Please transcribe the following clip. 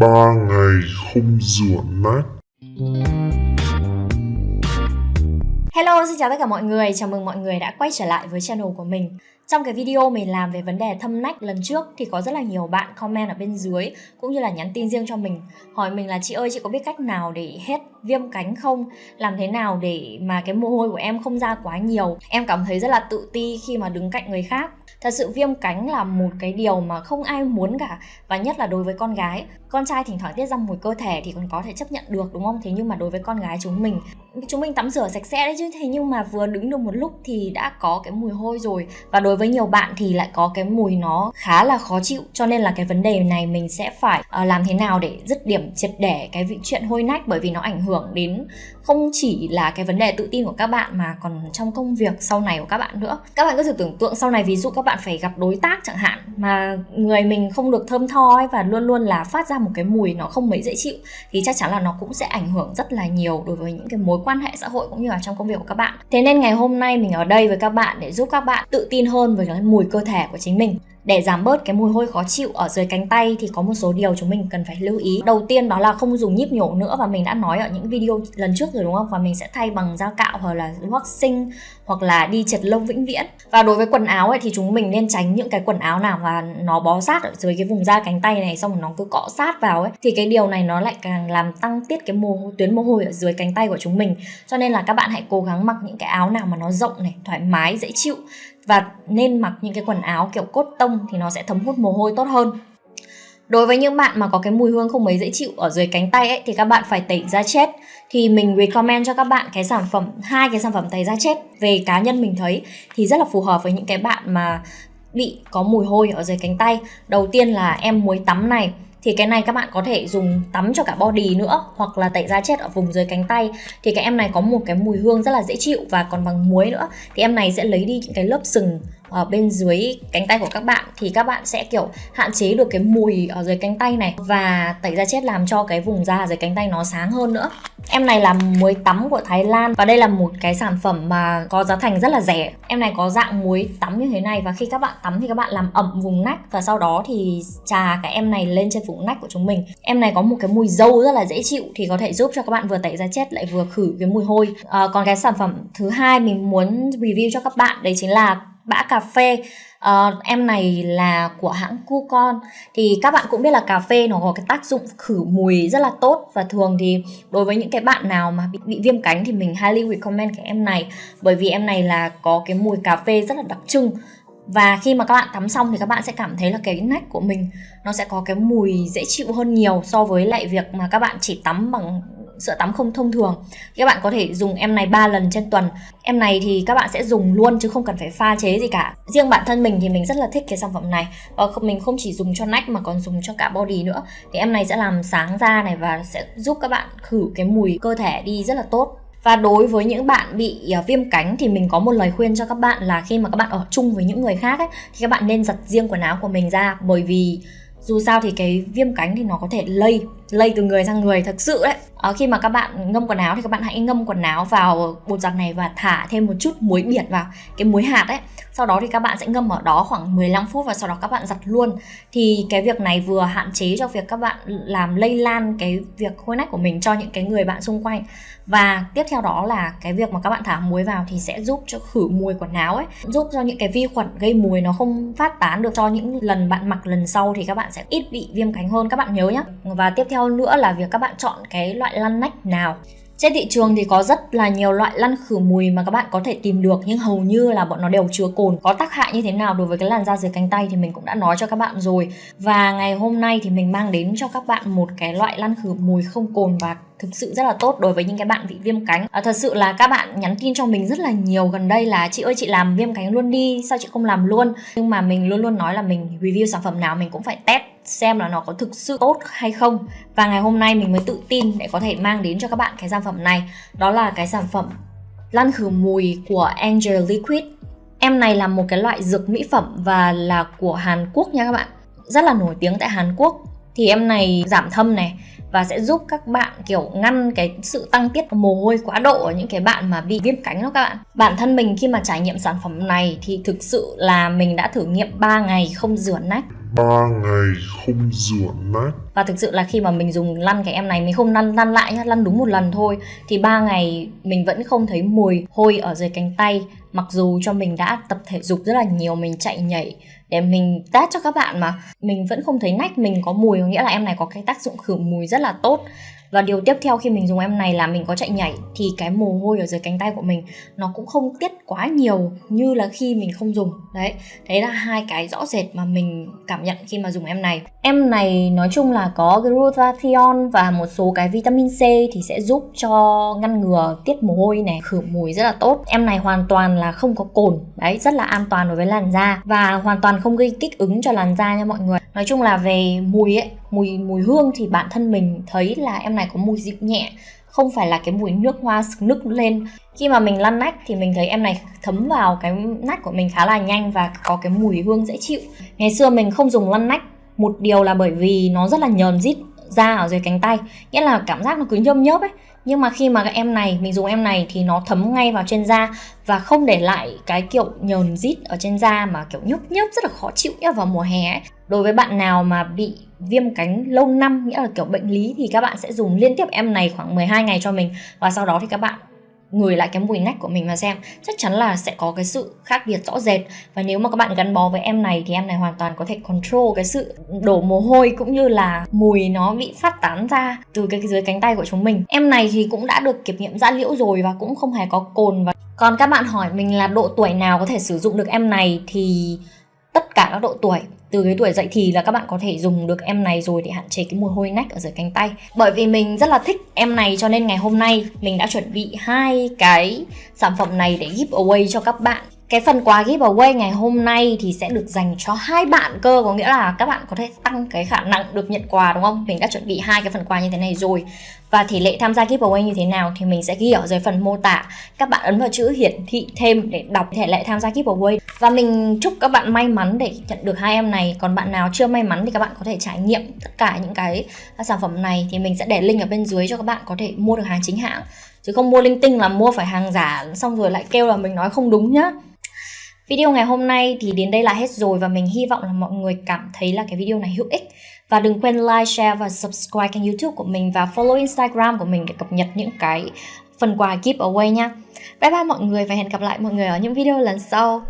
ba ngày không rửa nát. Hello, xin chào tất cả mọi người, chào mừng mọi người đã quay trở lại với channel của mình trong cái video mình làm về vấn đề thâm nách lần trước thì có rất là nhiều bạn comment ở bên dưới cũng như là nhắn tin riêng cho mình, hỏi mình là chị ơi, chị có biết cách nào để hết viêm cánh không? Làm thế nào để mà cái mồ hôi của em không ra quá nhiều? Em cảm thấy rất là tự ti khi mà đứng cạnh người khác. Thật sự viêm cánh là một cái điều mà không ai muốn cả, và nhất là đối với con gái. Con trai thỉnh thoảng tiết ra mùi cơ thể thì còn có thể chấp nhận được, đúng không? Thế nhưng mà đối với con gái chúng mình chúng mình tắm rửa sạch sẽ đấy chứ. Thế nhưng mà vừa đứng được một lúc thì đã có cái mùi hôi rồi. Và đối với nhiều bạn thì lại có cái mùi nó khá là khó chịu. Cho nên là cái vấn đề này mình sẽ phải uh, làm thế nào để dứt điểm triệt để cái vị chuyện hôi nách bởi vì nó ảnh hưởng đến không chỉ là cái vấn đề tự tin của các bạn mà còn trong công việc sau này của các bạn nữa. Các bạn có thể tưởng tượng sau này ví dụ các bạn phải gặp đối tác chẳng hạn mà người mình không được thơm tho ấy và luôn luôn là phát ra một cái mùi nó không mấy dễ chịu thì chắc chắn là nó cũng sẽ ảnh hưởng rất là nhiều đối với những cái mối quan hệ xã hội cũng như là trong công việc của các bạn. Thế nên ngày hôm nay mình ở đây với các bạn để giúp các bạn tự tin hơn với cái mùi cơ thể của chính mình. Để giảm bớt cái mùi hôi khó chịu ở dưới cánh tay thì có một số điều chúng mình cần phải lưu ý. Đầu tiên đó là không dùng nhíp nhổ nữa và mình đã nói ở những video lần trước rồi đúng không? Và mình sẽ thay bằng dao cạo hoặc là waxing hoặc là đi chật lông vĩnh viễn. Và đối với quần áo ấy thì chúng mình nên tránh những cái quần áo nào mà nó bó sát ở dưới cái vùng da cánh tay này xong rồi nó cứ cọ sát vào ấy, thì cái điều này nó lại càng làm tăng tiết cái mồ, tuyến mồ hôi ở dưới cánh tay của chúng mình. Cho nên là các bạn hãy cố gắng mặc những cái áo nào mà nó rộng này, thoải mái, dễ chịu và nên mặc những cái quần áo kiểu cốt tông thì nó sẽ thấm hút mồ hôi tốt hơn. Đối với những bạn mà có cái mùi hương không mấy dễ chịu ở dưới cánh tay ấy, thì các bạn phải tẩy da chết. Thì mình recommend cho các bạn cái sản phẩm, hai cái sản phẩm tẩy da chết về cá nhân mình thấy thì rất là phù hợp với những cái bạn mà bị có mùi hôi ở dưới cánh tay. Đầu tiên là em muối tắm này thì cái này các bạn có thể dùng tắm cho cả body nữa, hoặc là tẩy da chết ở vùng dưới cánh tay. Thì cái em này có một cái mùi hương rất là dễ chịu và còn bằng muối nữa. Thì em này sẽ lấy đi những cái lớp sừng ở bên dưới cánh tay của các bạn thì các bạn sẽ kiểu hạn chế được cái mùi ở dưới cánh tay này và tẩy da chết làm cho cái vùng da dưới cánh tay nó sáng hơn nữa. Em này là muối tắm của Thái Lan và đây là một cái sản phẩm mà có giá thành rất là rẻ. Em này có dạng muối tắm như thế này và khi các bạn tắm thì các bạn làm ẩm vùng nách và sau đó thì trà cái em này lên trên vùng nách của chúng mình. Em này có một cái mùi dâu rất là dễ chịu thì có thể giúp cho các bạn vừa tẩy da chết lại vừa khử cái mùi hôi. À, còn cái sản phẩm thứ hai mình muốn review cho các bạn đấy chính là bã cà phê. Uh, em này là của hãng Cucon thì các bạn cũng biết là cà phê nó có cái tác dụng khử mùi rất là tốt. Và thường thì đối với những cái bạn nào mà bị, bị viêm cánh thì mình highly recommend cái em này. Bởi vì em này là có cái mùi cà phê rất là đặc trưng. Và khi mà các bạn tắm xong thì các bạn sẽ cảm thấy là cái nách của mình nó sẽ có cái mùi dễ chịu hơn nhiều so với lại việc mà các bạn chỉ tắm bằng sữa tắm không thông thường. Các bạn có thể dùng em này 3 lần trên tuần. Em này thì các bạn sẽ dùng luôn chứ không cần phải pha chế gì cả. Riêng bản thân mình thì mình rất là thích cái sản phẩm này. Ờ, và mình không chỉ dùng cho nách mà còn dùng cho cả body nữa. Thì em này sẽ làm sáng da này và sẽ giúp các bạn khử cái mùi cơ thể đi rất là tốt. Và đối với những bạn bị ờ, viêm cánh thì mình có một lời khuyên cho các bạn là khi mà các bạn ở chung với những người khác ấy, thì các bạn nên giặt riêng quần áo của mình ra. Bởi vì dù sao thì cái viêm cánh thì nó có thể lây lây từ người sang người thật sự đấy à, ờ, khi mà các bạn ngâm quần áo thì các bạn hãy ngâm quần áo vào bột giặt này và thả thêm một chút muối biển vào cái muối hạt ấy. Sau đó thì các bạn sẽ ngâm ở đó khoảng 15 phút và sau đó các bạn giặt luôn. Thì cái việc này vừa hạn chế cho việc các bạn làm lây lan cái việc hôi nách của mình cho những cái người bạn xung quanh. Và tiếp theo đó là cái việc mà các bạn thả muối vào thì sẽ giúp cho khử mùi quần áo ấy giúp cho những cái vi khuẩn gây mùi nó không phát tán được. Cho những lần bạn mặc lần sau thì các bạn sẽ ít bị viêm cánh hơn các bạn nhớ nhé và tiếp theo nữa là việc các bạn chọn cái loại lăn nách nào trên thị trường thì có rất là nhiều loại lăn khử mùi mà các bạn có thể tìm được nhưng hầu như là bọn nó đều chứa cồn. Có tác hại như thế nào đối với cái làn da dưới cánh tay thì mình cũng đã nói cho các bạn rồi. Và ngày hôm nay thì mình mang đến cho các bạn một cái loại lăn khử mùi không cồn và thực sự rất là tốt đối với những cái bạn bị viêm cánh à, thật sự là các bạn nhắn tin cho mình rất là nhiều gần đây là chị ơi chị làm viêm cánh luôn đi sao chị không làm luôn nhưng mà mình luôn luôn nói là mình review sản phẩm nào mình cũng phải test xem là nó có thực sự tốt hay không. Và ngày hôm nay mình mới tự tin để có thể mang đến cho các bạn cái sản phẩm này. Đó là cái sản phẩm lăn khử mùi của Angel Liquid. Em này là một cái loại dược mỹ phẩm và là của Hàn Quốc nha các bạn. Rất là nổi tiếng tại Hàn Quốc. Thì em này giảm thâm này và sẽ giúp các bạn kiểu ngăn cái sự tăng tiết mồ hôi quá độ ở những cái bạn mà bị viêm cánh đó các bạn. Bản thân mình khi mà trải nghiệm sản phẩm này thì thực sự là mình đã thử nghiệm 3 ngày không rửa nách ba ngày không rửa nách và thực sự là khi mà mình dùng lăn cái em này, mình không lăn lăn lại nhá, lăn đúng một lần thôi, thì ba ngày mình vẫn không thấy mùi hôi ở dưới cánh tay. Mặc dù cho mình đã tập thể dục rất là nhiều, mình chạy nhảy để mình test cho các bạn mà, mình vẫn không thấy nách mình có mùi. Có nghĩa là em này có cái tác dụng khử mùi rất là tốt và điều tiếp theo khi mình dùng em này là mình có chạy nhảy, thì cái mồ hôi ở dưới cánh tay của mình nó cũng không tiết quá nhiều như là khi mình không dùng. Đấy đấy là hai cái rõ rệt mà mình cảm nhận khi mà dùng em này. Em này nói chung là có glutathione và một số cái vitamin C thì sẽ giúp cho ngăn ngừa tiết mồ hôi này, khử mùi rất là tốt. Em này hoàn toàn là không có cồn, đấy, rất là an toàn đối với làn da và hoàn toàn không gây kích ứng cho làn da nha mọi người. Nói chung là về mùi ấy mùi mùi hương thì bản thân mình thấy là em này có mùi dịu nhẹ, không phải là cái mùi nước hoa nức lên. Khi mà mình lăn nách thì mình thấy em này thấm vào cái nách của mình khá là nhanh và có cái mùi hương dễ chịu. Ngày xưa mình không dùng lăn nách, một điều là bởi vì nó rất là nhờn rít da ở dưới cánh tay, nghĩa là cảm giác nó cứ nhôm nhớp ấy nhưng mà khi mà cái em này, mình dùng em này thì nó thấm ngay vào trên da và không để lại cái kiểu nhờn rít ở trên da mà kiểu nhúc nhớp rất là khó chịu vào mùa hè ấy. đối với bạn nào mà bị viêm cánh lâu năm, nghĩa là kiểu bệnh lý thì các bạn sẽ dùng liên tiếp em này khoảng 12 ngày cho mình và sau đó thì các bạn ngửi lại cái mùi nách của mình mà xem. Chắc chắn là sẽ có cái sự khác biệt rõ rệt. Và nếu mà các bạn gắn bó với em này thì em này hoàn toàn có thể control cái sự đổ mồ hôi cũng như là mùi nó bị phát tán ra từ cái dưới cánh tay của chúng mình. Em này thì cũng đã được kiểm nghiệm da liễu rồi và cũng không hề có cồn và còn các bạn hỏi mình là độ tuổi nào có thể sử dụng được em này thì tất cả các độ tuổi từ cái tuổi dậy thì là các bạn có thể dùng được em này rồi để hạn chế cái mùi hôi nách ở dưới cánh tay. Bởi vì mình rất là thích em này cho nên ngày hôm nay mình đã chuẩn bị hai cái sản phẩm này để give away cho các bạn. Cái phần quà giveaway ngày hôm nay thì sẽ được dành cho hai bạn cơ, có nghĩa là các bạn có thể tăng cái khả năng được nhận quà, đúng không? Mình đã chuẩn bị hai cái phần quà như thế này rồi và tỷ lệ tham gia giveaway như thế nào thì mình sẽ ghi ở dưới phần mô tả. Các bạn ấn vào chữ hiển thị thêm để đọc thể lệ tham gia giveaway và mình chúc các bạn may mắn để nhận được hai em này. Còn bạn nào chưa may mắn thì các bạn có thể trải nghiệm tất cả những cái sản phẩm này thì mình sẽ để link ở bên dưới cho các bạn có thể mua được hàng chính hãng. Chứ không mua linh tinh là mua phải hàng giả, xong rồi lại kêu là mình nói không đúng nhá. Video ngày hôm nay thì đến đây là hết rồi và mình hy vọng là mọi người cảm thấy là cái video này hữu ích. Và đừng quên like, share và subscribe kênh youtube của mình và follow Instagram của mình để cập nhật những cái phần quà giveaway nha. Bye bye mọi người và hẹn gặp lại mọi người ở những video lần sau.